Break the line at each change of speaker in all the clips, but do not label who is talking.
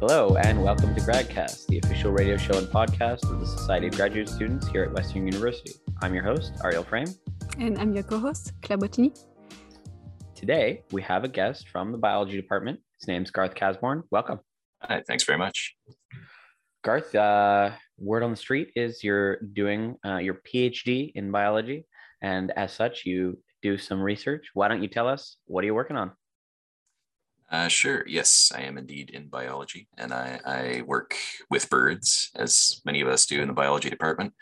Hello, and welcome to GradCast, the official radio show and podcast of the Society of Graduate Students here at Western University. I'm your host, Ariel Frame.
And I'm your co host, Claire Bottini.
Today, we have a guest from the biology department. His name's Garth Casborn. Welcome.
Hi, thanks very much.
Garth, uh, word on the street is you're doing uh, your PhD in biology, and as such, you do some research. Why don't you tell us what are you working on?
Uh, sure. Yes, I am indeed in biology, and I, I, work with birds, as many of us do in the biology department.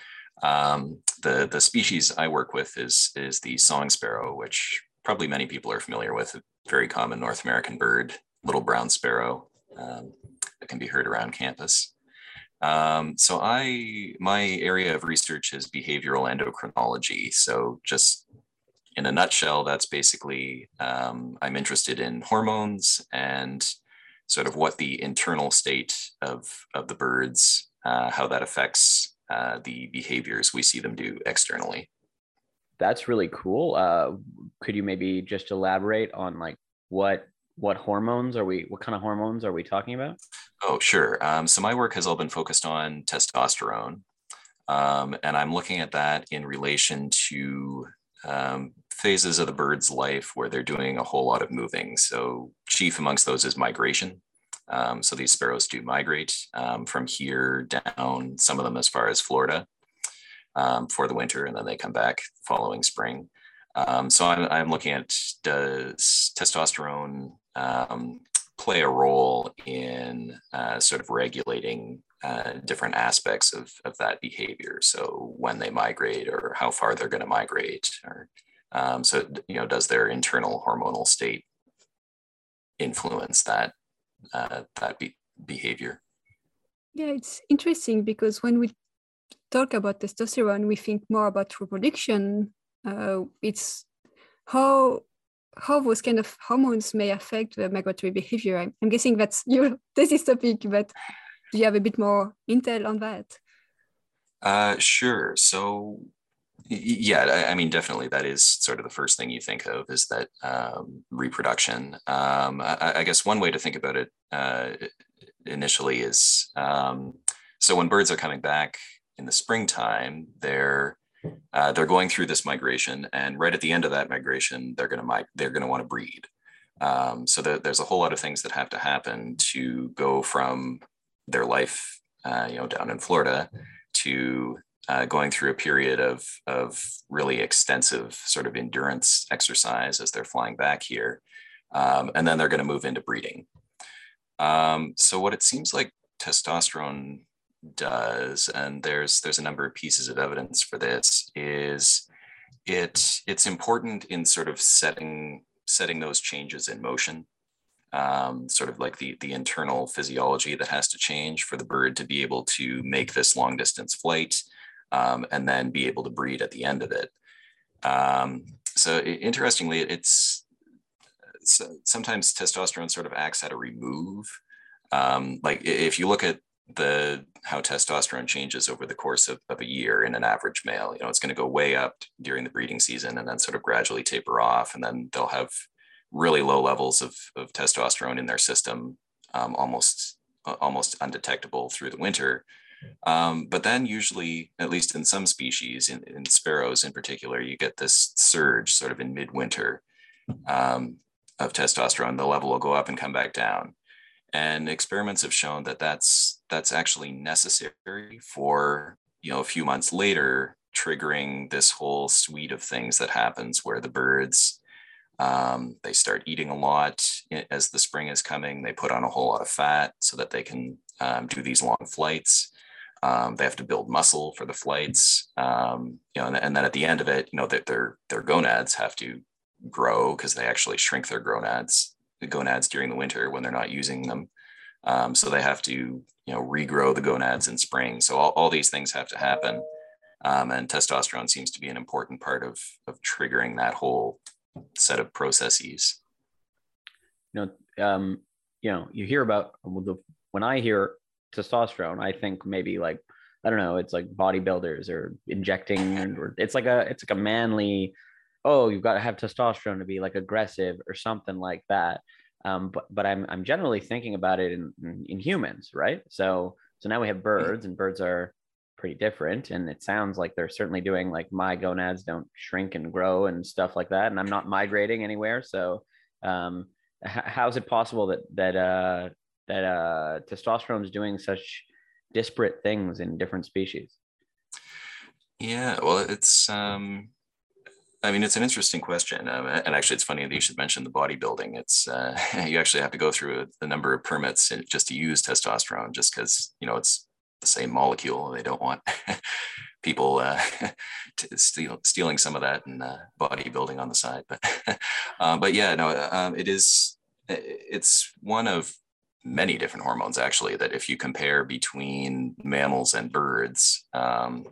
Um, the the species I work with is is the song sparrow, which probably many people are familiar with. A very common North American bird, little brown sparrow, um, that can be heard around campus. Um, so I my area of research is behavioral endocrinology. So just in a nutshell, that's basically um, I'm interested in hormones and sort of what the internal state of, of the birds, uh, how that affects uh, the behaviors we see them do externally.
That's really cool. Uh, could you maybe just elaborate on like what what hormones are we what kind of hormones are we talking about?
Oh, sure. Um, so my work has all been focused on testosterone, um, and I'm looking at that in relation to um, phases of the bird's life where they're doing a whole lot of moving. So chief amongst those is migration. Um, so these sparrows do migrate um, from here down, some of them as far as Florida um, for the winter, and then they come back following spring. Um, so I'm, I'm, looking at does testosterone um, play a role in uh, sort of regulating uh, different aspects of, of that behavior. So when they migrate or how far they're going to migrate or um, so, you know, does their internal hormonal state influence that uh, that be- behavior?
Yeah, it's interesting because when we talk about testosterone, we think more about reproduction. Uh, it's how how those kind of hormones may affect the migratory behavior. I'm, I'm guessing that's your thesis topic, but do you have a bit more intel on that?
Uh, sure. So yeah i mean definitely that is sort of the first thing you think of is that um, reproduction um, I, I, guess one way to think about it uh, initially is um, so when birds are coming back in the springtime they're uh, they're going through this migration and right at the end of that migration they're going to they're going to want to breed um, so the, there's a whole lot of things that have to happen to go from their life uh, you know down in florida to uh, going through a period of, of really extensive sort of endurance exercise as they're flying back here. Um, and then they're going to move into breeding. Um, so what it seems like testosterone does, and there's there's a number of pieces of evidence for this, is it it's important in sort of setting setting those changes in motion. Um, sort of like the the internal physiology that has to change for the bird to be able to make this long distance flight um, and then be able to breed at the end of it. Um, so it, interestingly, it's so sometimes testosterone sort of acts at a remove. Um, like if you look at the how testosterone changes over the course of, of a year in an average male, you know, it's going to go way up during the breeding season and then sort of gradually taper off. And then they'll have really low levels of, of testosterone in their system, um, almost almost undetectable through the winter. Um, but then usually, at least in some species, in, in, sparrows in particular, you get this surge sort of in midwinter um, of testosterone. The level will go up and come back down. And experiments have shown that that's that's actually necessary for you know a few months later triggering this whole suite of things that happens where the birds um, they start eating a lot as the spring is coming. They put on a whole lot of fat so that they can um, do these long flights. Um, they have to build muscle for the flights, um, you know, and, and, then at the end of it, you know, that their their gonads have to grow because they actually shrink their gonads the gonads during the winter when they're not using them. Um, so they have to, you know, regrow the gonads in spring. So all, all these things have to happen, um, and testosterone seems to be an important part of of triggering that whole set of processes.
You know, um, you know, you hear about when I hear testosterone. I think maybe like I don't know, it's like bodybuilders or injecting, or it's like a it's like a manly. Oh, you've got to have testosterone to be like aggressive or something like that. Um, but but I'm I'm generally thinking about it in, in, in humans, right? So so now we have birds, and birds are pretty different, and it sounds like they're certainly doing like my gonads don't shrink and grow and stuff like that, and I'm not migrating anywhere. So um, how is it possible that that uh, that uh, testosterone is doing such disparate things in different species?
Yeah, well, it's um, I mean, it's an interesting question, um, and actually, it's funny that you should mention the bodybuilding. It's uh, you actually have to go through a, number of permits just to use testosterone, just because you know it's the same molecule. They don't want people uh, steal, stealing some of that and uh, bodybuilding on the side. But um, but yeah, no, um, it is. It's one of many different hormones actually that if you compare between mammals and birds. Um,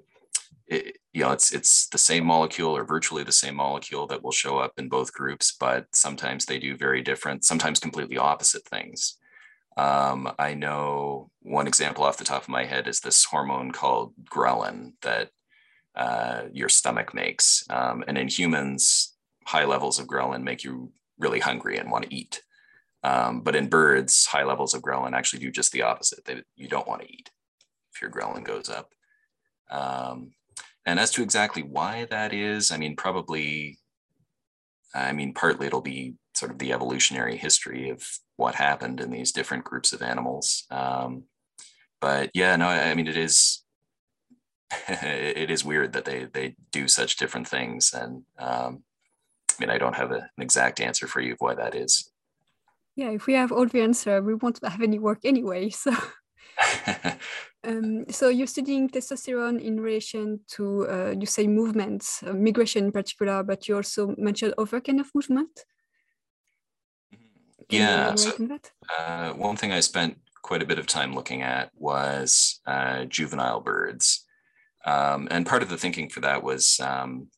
it, you know, it's it's the same molecule or virtually the same molecule that will show up in both groups, but sometimes they do very different, sometimes completely opposite things. Um, I know one example off the top of my head is this hormone called ghrelin that uh, your stomach makes. Um, and in humans, high levels of ghrelin make you really hungry and want to eat. Um, but in birds, high levels of ghrelin actually do just the opposite. They, you don't want to eat if your ghrelin goes up. Um, and as to exactly why that is, I mean, probably, I mean, partly it'll be sort of the evolutionary history of what happened in these different groups of animals. Um, but yeah, no, I mean, it is, it is weird that they, they do such different things. And um, I mean, I don't have a, an exact answer for you of why that is.
Yeah, if we have all the answer, we won't have any work anyway. So um, so you're studying testosterone in relation to, uh, you say movements, uh, migration in particular, but you also mentioned other kind of movement.
Can yeah. So, uh, one thing I spent quite a bit of time looking at was uh, juvenile birds. Um, and part of the thinking for that was, um,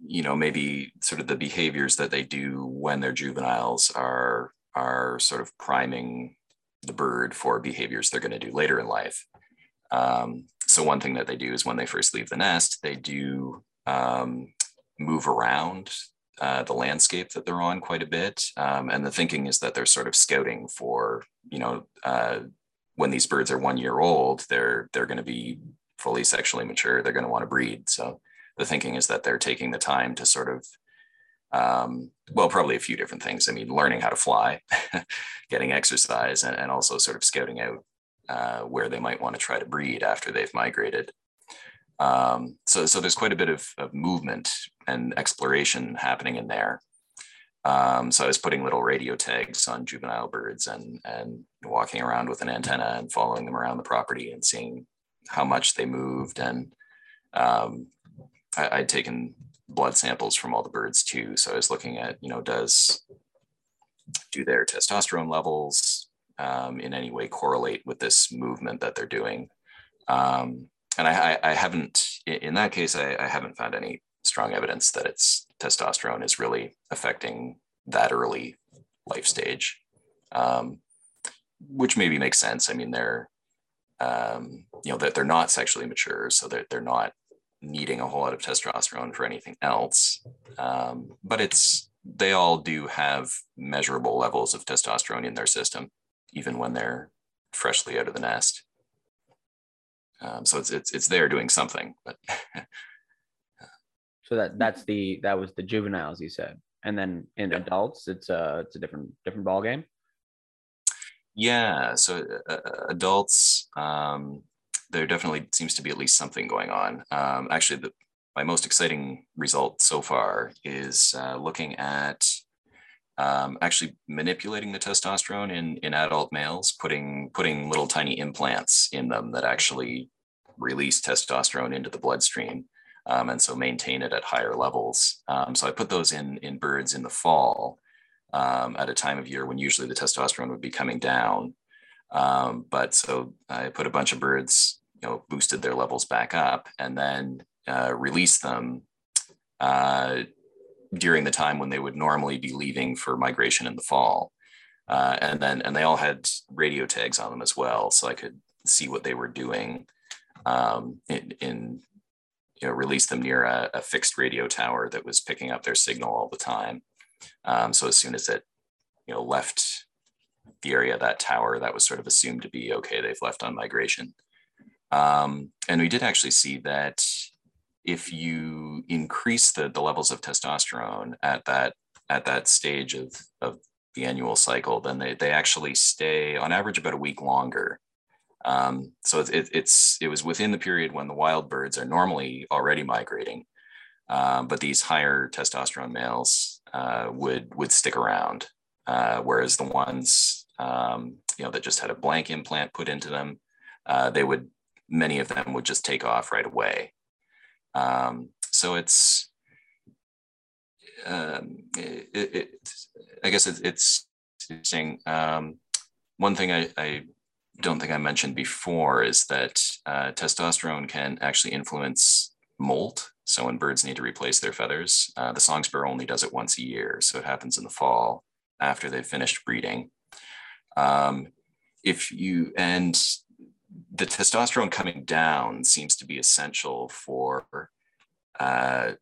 you know, maybe sort of the behaviors that they do when they're juveniles are are sort of priming the bird for behaviors they're going to do later in life. Um, so one thing that they do is when they first leave the nest, they do um, move around uh, the landscape that they're on quite a bit. Um, and the thinking is that they're sort of scouting for, you know, uh, when these birds are one year old, they're they're going to be fully sexually mature. They're going to want to breed. So the thinking is that they're taking the time to sort of um, well, probably a few different things. I mean, learning how to fly, getting exercise, and, and, also sort of scouting out uh, where they might want to try to breed after they've migrated. Um, so, so there's quite a bit of, of movement and exploration happening in there. Um, so I was putting little radio tags on juvenile birds and and walking around with an antenna and following them around the property and seeing how much they moved. And um, I, I'd taken blood samples from all the birds too. So I was looking at, you know, does do their testosterone levels um, in any way correlate with this movement that they're doing? Um, and I, I, haven't, in that case, I, I, haven't found any strong evidence that it's testosterone is really affecting that early life stage, um, which maybe makes sense. I mean, they're, um, you know, that they're not sexually mature, so they're, they're not needing a whole lot of testosterone for anything else. Um, but it's they all do have measurable levels of testosterone in their system, even when they're freshly out of the nest. Um, so it's it's it's there doing something, but.
so that that's the that was the juveniles you said, and then in yeah. adults it's a it's a different different ball game.
Yeah, so uh, uh adults, um, there definitely seems to be at least something going on. Um, actually, the, my most exciting result so far is uh, looking at um, actually manipulating the testosterone in, in adult males, putting, putting little tiny implants in them that actually release testosterone into the bloodstream. Um, and so maintain it at higher levels. Um, so I put those in, in birds in the fall um, at a time of year when usually the testosterone would be coming down. Um, but so I put a bunch of birds, you know, boosted their levels back up and then uh, released them uh, during the time when they would normally be leaving for migration in the fall. Uh, and then, and they all had radio tags on them as well. So I could see what they were doing um, in, in, you know, release them near a, a, fixed radio tower that was picking up their signal all the time. Um, so as soon as it you know left the area that tower that was sort of assumed to be okay they've left on migration. Um, and we did actually see that if you increase the, the levels of testosterone at that at that stage of, of the annual cycle, then they, they actually stay on average about a week longer. Um, so it, it's it was within the period when the wild birds are normally already migrating, um, but these higher testosterone males uh, would would stick around, uh, whereas the ones um, you know that just had a blank implant put into them, uh, they would many of them would just take off right away. Um, so it's, um, it, it, I guess it, it's interesting. Um, one thing I, I, don't think I mentioned before is that uh, testosterone can actually influence molt. So when birds need to replace their feathers, uh, the song sparrow only does it once a year. So it happens in the fall after they've finished breeding. Um, if you, and the testosterone coming down seems to be essential for uh,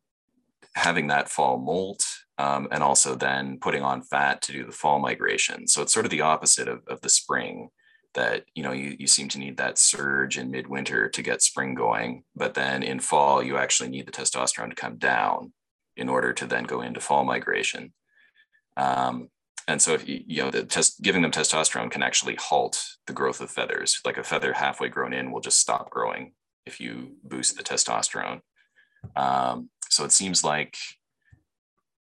having that fall molt um, and also then putting on fat to do the fall migration. So it's sort of the opposite of, of the spring that, you know, you, you seem to need that surge in midwinter to get spring going. But then in fall, you actually need the testosterone to come down in order to then go into fall migration. Um, and so if you, you know the test giving them testosterone can actually halt the growth of feathers. Like a feather halfway grown in will just stop growing if you boost the testosterone. Um, so it seems like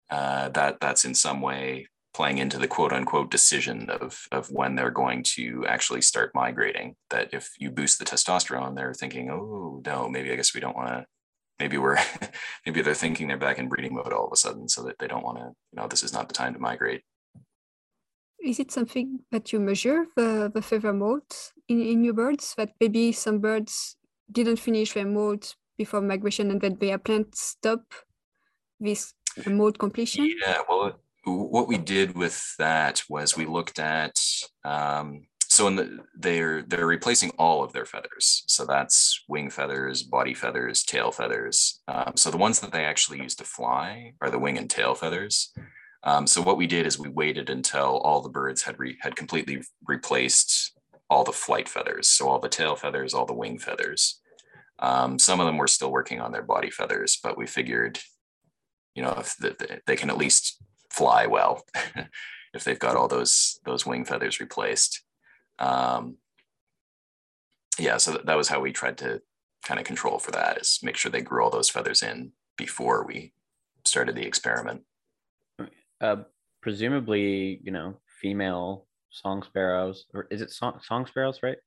uh, that that's in some way playing into the quote unquote decision of, of when they're going to actually start migrating that if you boost the testosterone they're thinking oh no maybe i guess we don't want to maybe we're maybe they're thinking they're back in breeding mode all of a sudden so that they don't want to you know this is not the time to migrate
is it something that you measure the, the feather molt in, in your birds? That maybe some birds didn't finish their molt before migration and that their plants stop this molt completion?
Yeah well what we did with that was we looked at um, so in the, they're they're replacing all of their feathers. So that's wing feathers body feathers tail feathers. Um, so the ones that they actually use to fly are the wing and tail feathers um, so what we did is we waited until all the birds had re- had completely replaced all the flight feathers, so all the tail feathers, all the wing feathers. Um, some of them were still working on their body feathers, but we figured, you know, if the, they can at least fly well, if they've got all those those wing feathers replaced. Um, yeah, so that, that was how we tried to kind of control for that is make sure they grew all those feathers in before we started the experiment
uh, presumably, you know, female song sparrows, or is it song, song sparrows, right?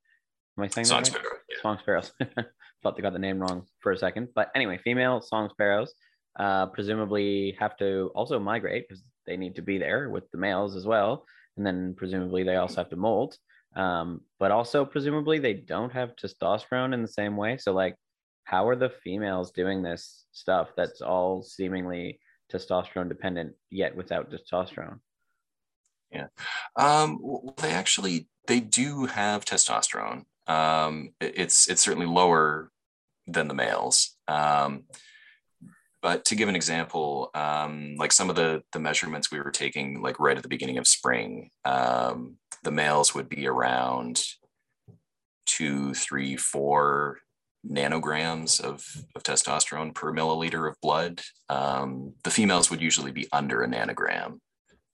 Am I saying
song
that
right? sparrow? Yeah.
Song sparrows. Thought they got the name wrong for a second, but anyway, female song sparrows uh, presumably have to also migrate because they need to be there with the males as well, and then presumably they also have to molt. Um, but also presumably they don't have testosterone in the same way. So like, how are the females doing this stuff that's all seemingly testosterone dependent yet without testosterone.
Yeah. Um, well, they actually they do have testosterone. Um, it's it's certainly lower than the males. Um, but to give an example um, like some of the the measurements we were taking like right at the beginning of spring um, the males would be around two three four nanograms of, of testosterone per milliliter of blood. Um, the females would usually be under a nanogram,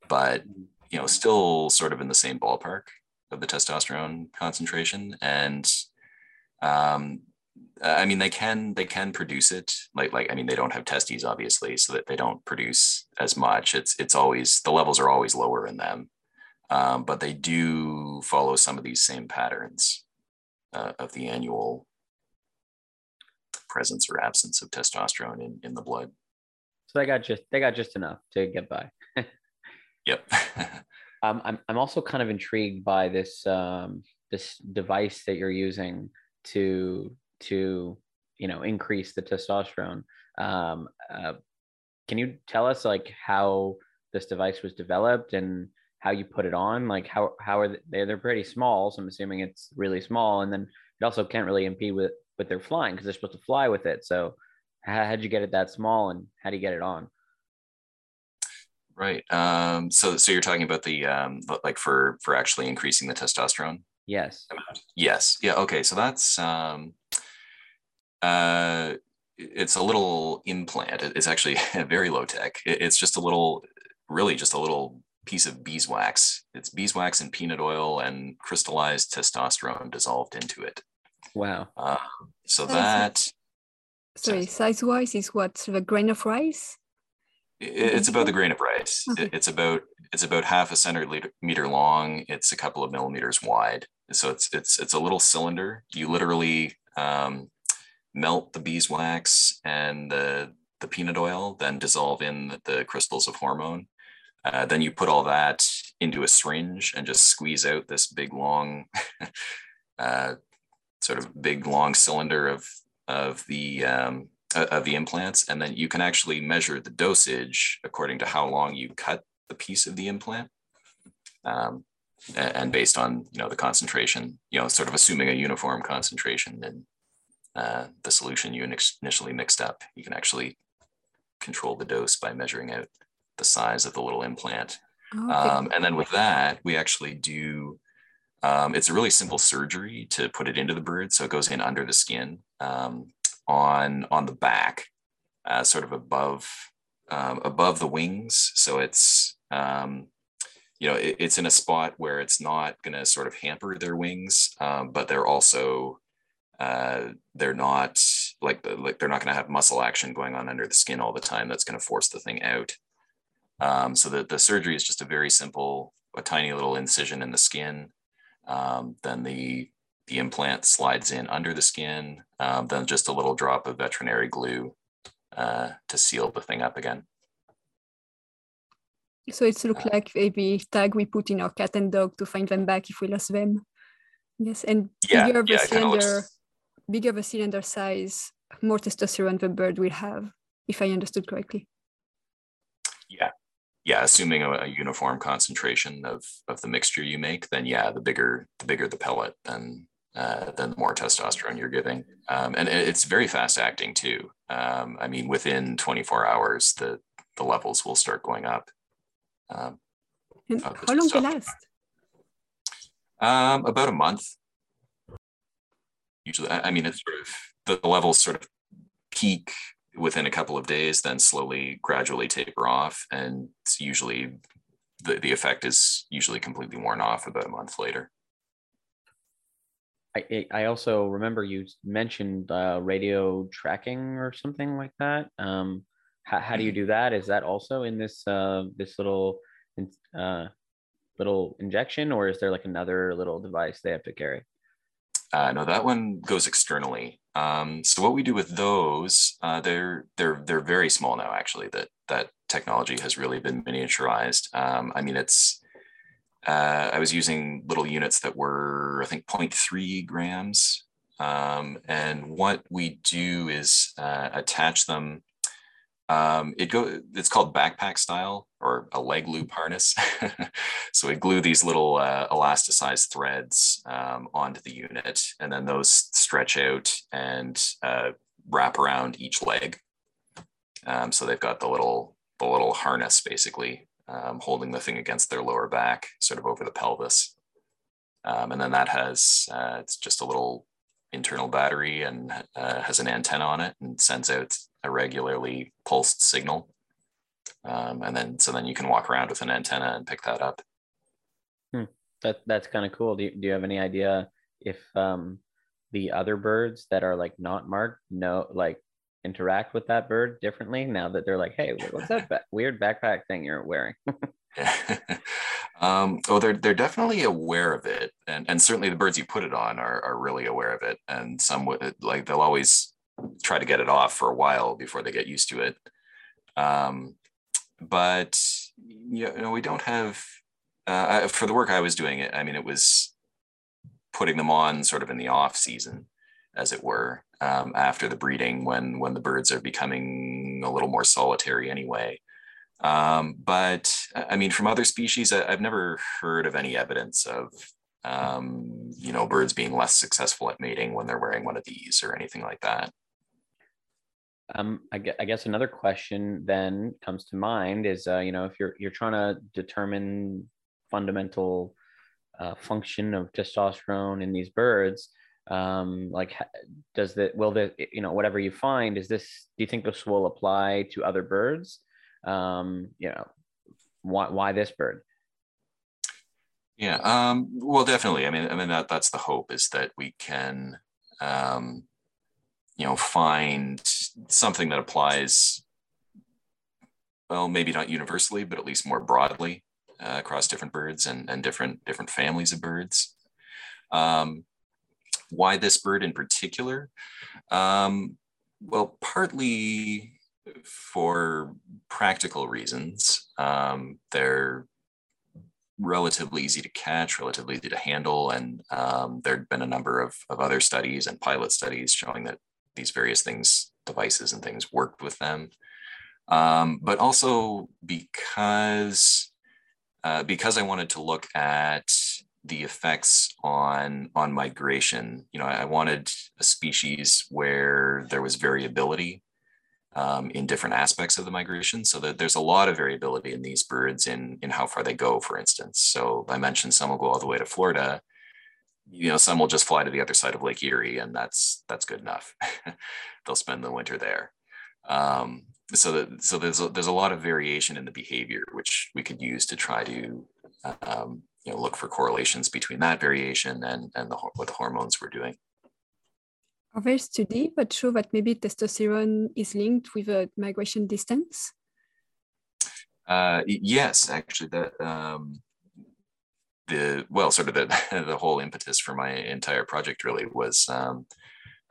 but you know, still sort of in the same ballpark of the testosterone concentration. And um, I mean, they can they can produce it. Like like I mean, they don't have testes obviously, so that they don't produce as much. It's it's always the levels are always lower in them, um, but they do follow some of these same patterns uh, of the annual presence or absence of testosterone in, in the blood.
So they got just they got just enough to get by.
yep.
um, I'm I'm also kind of intrigued by this um, this device that you're using to to you know increase the testosterone. Um, uh, can you tell us like how this device was developed and how you put it on? Like how how are they? They're pretty small, so I'm assuming it's really small, and then it also can't really impede with but they're flying because they're supposed to fly with it. So how, how'd you get it that small and how do you get it on?
right. Um, so so you're talking about the um, like for for actually increasing the testosterone.
Yes.
Yes. Yeah. Okay. So that's um, uh, it's a little implant. It's actually very low tech. It's just a little, really just a little piece of beeswax. It's beeswax and peanut oil and crystallized testosterone dissolved into it.
Wow.
Uh, so that.
Sorry, size wise is what? the grain of rice?
It's about the grain of rice. Okay. It's about it's about half a centimeter long. It's a couple of millimeters wide. So it's it's it's a little cylinder. You literally um, melt the beeswax and the, the peanut oil, then dissolve in the, the crystals of hormone. Uh, then you put all that into a syringe and just squeeze out this big long, uh, sort of big long cylinder of of the um, of the implants, and then you can actually measure the dosage according to how long you cut the piece of the implant, um, and based on you know the concentration, you know, sort of assuming a uniform concentration in uh, the solution you initially mixed up. You can actually control the dose by measuring out the size of the little implant. Okay. Um, and then with that, we actually do, um, it's a really simple surgery to put it into the bird. So it goes in under the skin um, on, on the back, uh, sort of above, um, above the wings. So it's, um, you know, it, it's in a spot where it's not going to sort of hamper their wings, um, but they're also uh, they're not like like they're not going to have muscle action going on under the skin all the time. That's going to force the thing out. Um, so the, the surgery is just a very simple, a tiny little incision in the skin. Um, then the the implant slides in under the skin. Um, then just a little drop of veterinary glue uh, to seal the thing up again.
So it's look uh, like maybe tag we put in our cat and dog to find them back if we lost them. Yes, and
yeah, bigger yeah, cylinder
bigger the cylinder size, more testosterone the bird will have, if I understood correctly.
Yeah. Yeah, assuming a, a, uniform concentration of, of the mixture you make, then yeah, the bigger the bigger the pellet, then uh, then the more testosterone you're giving. Um, and it's very fast acting too. Um, I mean, within 24 hours, the the levels will start going up.
Um, how long will last?
Um, about a month usually i mean it's sort of the levels sort of peak within a couple of days then slowly gradually taper off and it's usually the, the effect is usually completely worn off about a month later
I, I also remember you mentioned uh, radio tracking or something like that. Um, how, how do you mm-hmm. do that? Is that also in this uh, this little uh, little injection, or is there like another little device they have to carry?
Uh, no, that one goes externally. Um, so what we do with those, uh, they're they're they're very small now. Actually, that that technology has really been miniaturized. Um, I mean, it's uh, I was using little units that were I think 0.3 grams, um, and what we do is uh, attach them um, it go it's called backpack style or a leg loop harness. so we glue these little uh, elasticized threads um, onto the unit, and then those stretch out and uh, wrap around each leg. Um, so they've got the little the little harness basically um, holding the thing against their lower back, sort of over the pelvis. Um, and then that has uh, it's just a little internal battery and uh, has an antenna on it and sends out a regularly pulsed signal. Um, and then so then you can walk around with an antenna and pick that up.
Hmm. That that's kind of cool. Do you, do you have any idea if um, the other birds that are like not marked know like interact with that bird differently now that they're like, hey, what's that ba- weird backpack thing you're wearing?
um, oh, they're they're definitely aware of it, and and certainly the birds you put it on are are really aware of it, and some would like they'll always try to get it off for a while before they get used to it. Um, but you know, we don't have uh, for the work I was doing. It, I mean, it was putting them on sort of in the off season, as it were, um, after the breeding when when the birds are becoming a little more solitary anyway. Um, but I mean, from other species, I, have never heard of any evidence of um, you know birds being less successful at mating when they're wearing one of these or anything like that.
Um, I, guess, I guess another question then comes to mind is, uh, you know, if you're you're trying to determine fundamental uh, function of testosterone in these birds, um, like does that will the you know whatever you find is this? Do you think this will apply to other birds? Um, you know, why why this bird?
Yeah, um, well, definitely. I mean, I mean that that's the hope is that we can, um, you know, find something that applies. Well, maybe not universally, but at least more broadly uh, across different birds and, and different different families of birds. Um, why this bird in particular? Um, well, partly for practical reasons. Um, they're relatively easy to catch, relatively easy to handle, and um, there had been a number of, of other studies and pilot studies showing that these various things, devices and things, worked with them. Um, but also because uh, because I wanted to look at the effects on on migration. You know, I wanted a species where there was variability um, in different aspects of the migration. So that there's a lot of variability in these birds in in how far they go, for instance. So I mentioned some will go all the way to Florida. You know, some will just fly to the other side of Lake Erie, and that's that's good enough. They'll spend the winter there. Um, so that so there's a, there's a lot of variation in the behavior which we could use to try to um, you know look for correlations between that variation and and the, what the hormones were doing.
Are there studies that show that maybe testosterone is linked with a migration distance?
Uh, yes, actually, that um, the well, sort of the the whole impetus for my entire project really was um,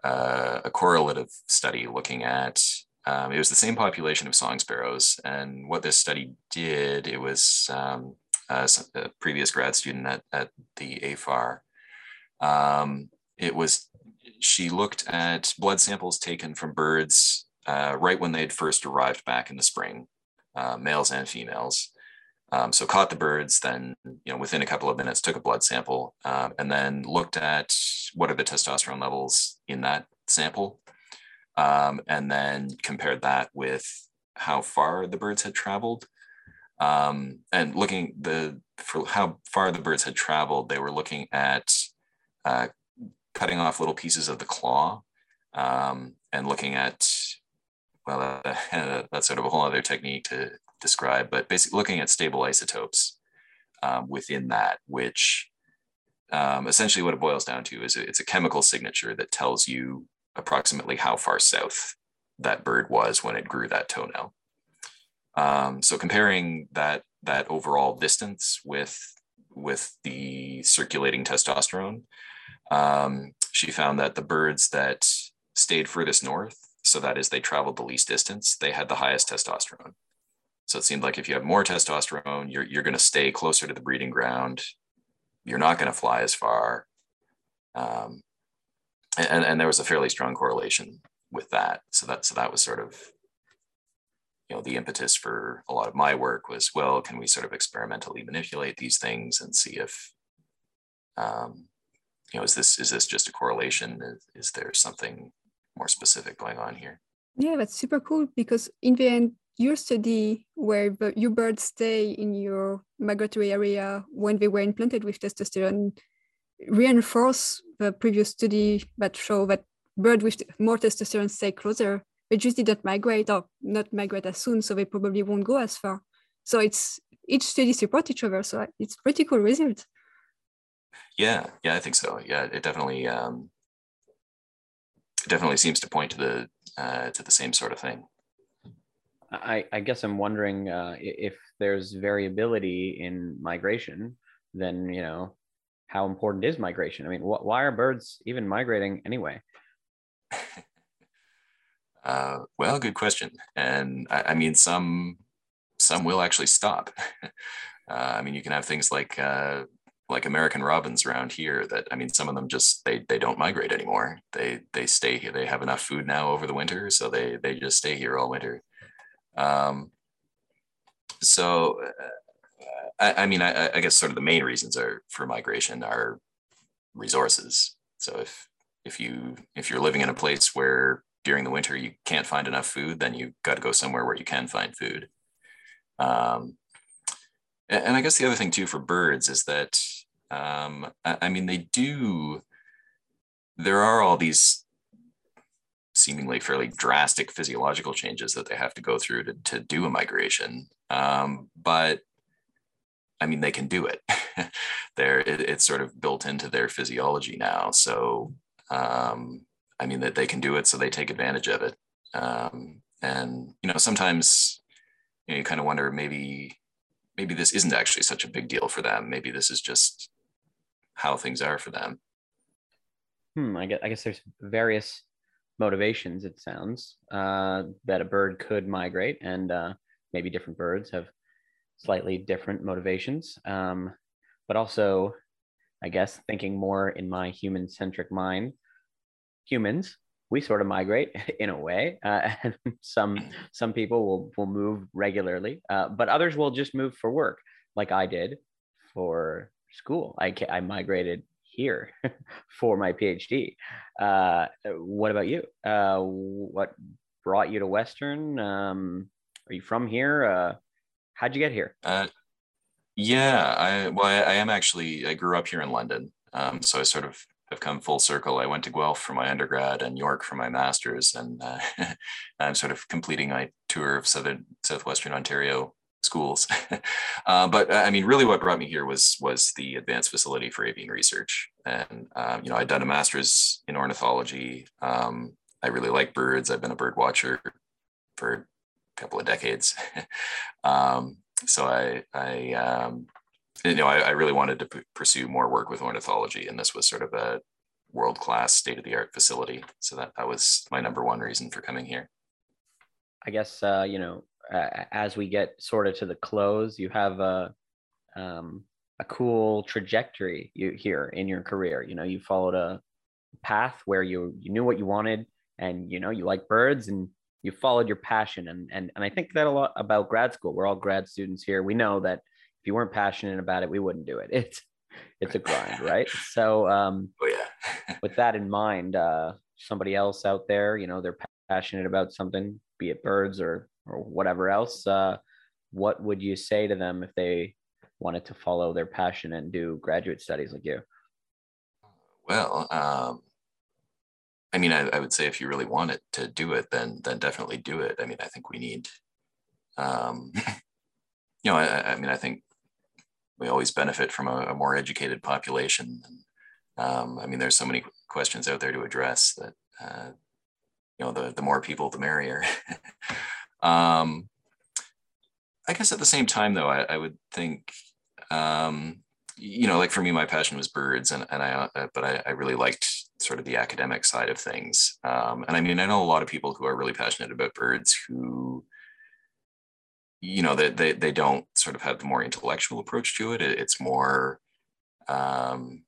uh, a correlative study looking at um, it was the same population of song sparrows. And what this study did, it was um, a, a, previous grad student at, at the AFAR. Um, it was, she looked at blood samples taken from birds uh, right when they'd first arrived back in the spring, uh, males and females. Um, so caught the birds, then you know within a couple of minutes took a blood sample, uh, and then looked at what are the testosterone levels in that sample, um, and then compared that with how far the birds had traveled. Um, and looking the for how far the birds had traveled, they were looking at uh, cutting off little pieces of the claw um, and looking at well, uh, that's sort of a whole other technique to describe, but basically looking at stable isotopes um, within that, which um, essentially what it boils down to is it's a chemical signature that tells you approximately how far south that bird was when it grew that toenail. Um, so comparing that that overall distance with with the circulating testosterone, um, she found that the birds that stayed furthest north, so that is they traveled the least distance, they had the highest testosterone. So it seemed like if you have more testosterone, you're you're going to stay closer to the breeding ground. You're not going to fly as far. Um, and, and there was a fairly strong correlation with that. So that so that was sort of you know the impetus for a lot of my work was well can we sort of experimentally manipulate these things and see if um, you know is this is this just a correlation is, is there something more specific going on here
yeah that's super cool because in the end your study where your birds stay in your migratory area when they were implanted with testosterone reinforce the previous study that show that birds with more testosterone stay closer. They just didn't migrate or not migrate as soon, so they probably won't go as far. So it's each study support each other. So it's pretty cool result.
Yeah, yeah, I think so. Yeah, it definitely um, definitely seems to point to the uh, to the same sort of thing.
I, I guess I'm wondering uh, if there's variability in migration, then you know how important is migration? I mean, wh- why are birds even migrating anyway?
Uh, well, good question. And I, I, mean, some some will actually stop. uh, I mean, you can have things like uh, like American robins around here that I mean, some of them just they they don't migrate anymore. They they stay here. They have enough food now over the winter, so they they just stay here all winter. Um, so uh, I, I mean, I, I, guess sort of the main reasons are for migration are resources. So if if you if you're living in a place where during the winter you can't find enough food, then you got to go somewhere where you can find food. Um, and, I guess the other thing too for birds is that, um, I, I mean, they do, there are all these seemingly fairly drastic physiological changes that they have to go through to, to do a migration. Um, but I mean, they can do it. They're, it, it's sort of built into their physiology now. So, um, I mean, that they can do it, so they take advantage of it. Um, and you know, sometimes you, know, you kind of wonder maybe maybe this isn't actually such a big deal for them. Maybe this is just how things are for them.
Hmm. I guess I guess there's various motivations. It sounds uh, that a bird could migrate, and uh, maybe different birds have slightly different motivations. Um, but also, I guess thinking more in my human centric mind, humans we sort of migrate in a way uh, and some some people will will move regularly uh, but others will just move for work like i did for school i i migrated here for my phd uh, what about you? Uh, what brought you to western? Um, are you from here? Uh, how'd you get here?
Uh, yeah i well I, I, am actually i grew up here in london. Um, so i sort of have come full circle. I went to Guelph for my undergrad and York for my master's, and uh, I'm sort of completing my tour of southern southwestern Ontario schools. uh, but uh, I mean, really, what brought me here was was the advanced facility for avian research, and um, you know, I'd done a master's in ornithology. Um, I really like birds. I've been a bird watcher for a couple of decades. um, so I I um, you know, I, I really wanted to p- pursue more work with ornithology, and this was sort of a world class, state of the art facility. So that that was my number one reason for coming here.
I guess uh, you know, uh, as we get sort of to the close, you have a um, a cool trajectory you here in your career. You know, you followed a path where you you knew what you wanted, and you know you like birds, and you followed your passion. And and and I think that a lot about grad school. We're all grad students here. We know that if you weren't passionate about it, we wouldn't do it. It's it's a grind, right? So um
oh yeah.
with that in mind, uh somebody else out there, you know, they're passionate about something, be it birds or or whatever else, uh what would you say to them if they wanted to follow their passion and do graduate studies like you?
Well, um I mean, I, I would say if you really want it to do it, then then definitely do it. I mean, I think we need um you know, I, I mean, I think we always benefit from a, a more educated population. Um, I mean, there's so many questions out there to address that, uh, you know, the, the more people, the merrier. um, I guess at the same time, though, I, I would think, um, you know, like for me, my passion was birds, and, and I, uh, but I, I really liked sort of the academic side of things. Um, and I mean, I know a lot of people who are really passionate about birds who you know they, they they don't sort of have the more intellectual approach to it it's more um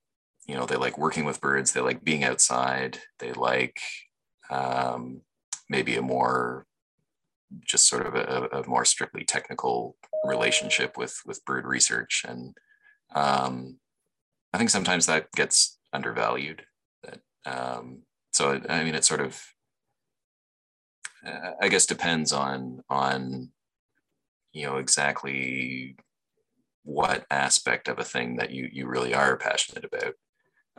you know they like working with birds. They like being outside. They like um maybe a more just sort of a, a more strictly technical relationship with with brood research. And um i think sometimes that gets undervalued that um so i mean it sort of uh, i guess depends on on you know exactly what aspect of a thing that you you really are passionate about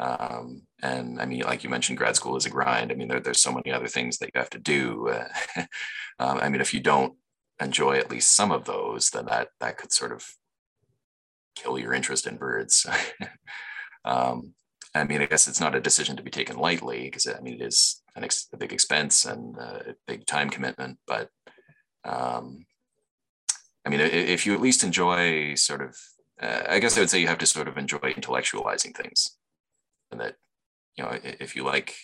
um, and i mean like you mentioned grad school is a grind. I mean there, there's so many other things that you have to do. Uh, um, i mean if you don't enjoy at least some of those then that that could sort of kill your interest in birds. Um, i mean i guess it's not a decision to be taken lightly because i mean it is an ex- a big expense and a big time commitment but um, I mean, if you at least enjoy sort of, uh, I guess I would say you have to sort of enjoy intellectualizing things, that you know if you like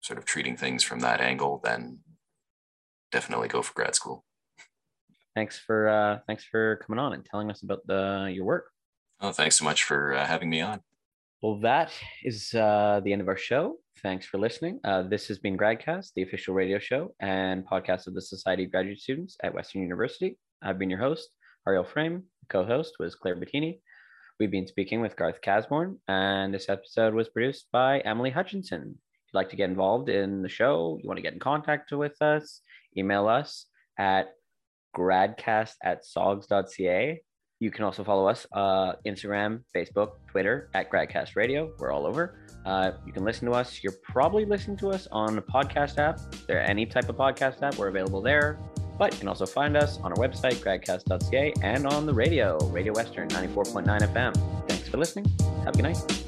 sort of treating things from that angle, then definitely go for grad school.
Thanks for uh, thanks for coming on and telling us about the your work.
Oh, thanks so much for uh, having me on.
Well, that is uh, the end of our show. Thanks for listening. Uh, this has been Gradcast, the official radio show and podcast of the Society of Graduate Students at Western University. I've been your host, Ariel Frame. Co host was Claire Bettini. We've been speaking with Garth Casborn, and this episode was produced by Emily Hutchinson. If you'd like to get involved in the show, you want to get in contact with us, email us at gradcast at sogs.ca. You can also follow us uh, Instagram, Facebook, Twitter at Gradcast Radio. We're all over. Uh, you can listen to us. You're probably listening to us on a podcast app. If there any type of podcast app, we're available there. But you can also find us on our website, gradcast.ca, and on the radio, Radio Western 94.9 FM. Thanks for listening. Have a good night.